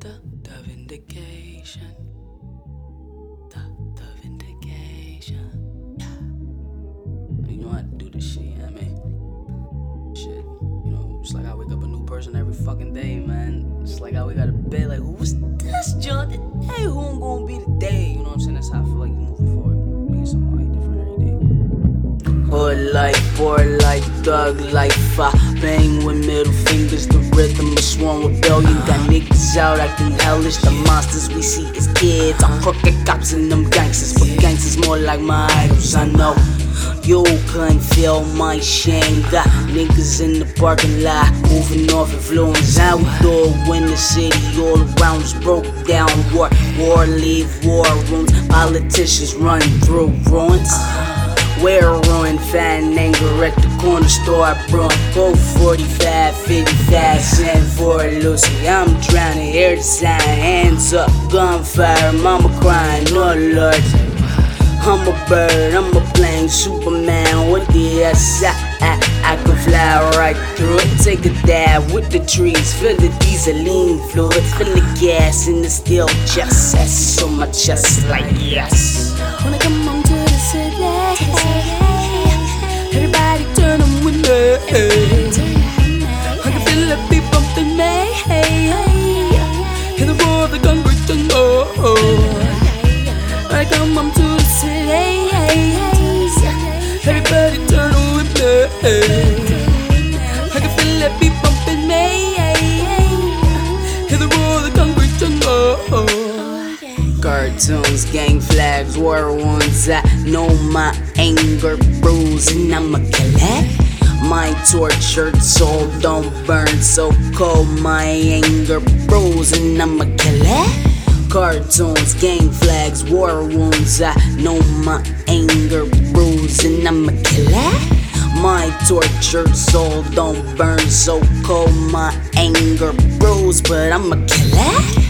the, vindication. The, vindication. You know to do this shit, yeah, man. Shit. You know, it's like I wake up a new person every fucking day, man. It's like I wake out of bed, like, who's this John today? Who I'm gonna be today? You know what I'm saying? That's how I feel like you moving forward. Being somebody different every day. Hood life, poor life, thug life. I bang with middle fingers, the rhythm of sworn rebellion. Out acting hellish. The monsters we see as kids. I'm crooked cops and them gangsters, but gangsters more like my idols. I know. You couldn't feel my shame. Got niggas in the parking lot, moving off influence. How we do it when the city all around us broke down. War, war, leave war rooms. Politicians running through ruins. We're fan anger at the corner store. I brought both 45, 55 cent for a Lucy. I'm drowning, hear the sign, hands up, gunfire, mama crying, oh Lord. I'm a bird, I'm a plane, Superman with the S. I, I, I can fly right through it. Take a dive with the trees, feel the dieseline fluid, feel the gas in the steel chest. That's on my chest, like yes. I can feel bumping me. Hear the roar the I come to the everybody turn on. I can feel bumping me. Hear the roar the. Cartoons, gang flags, war wounds. I know my anger bruising. I'ma kill it. My tortured soul don't burn so cold. My anger bruising. I'ma kill it. Cartoons, gang flags, war wounds. I know my anger bruising. I'ma kill it. My tortured soul don't burn so cold. My anger bruised, but I'ma kill it.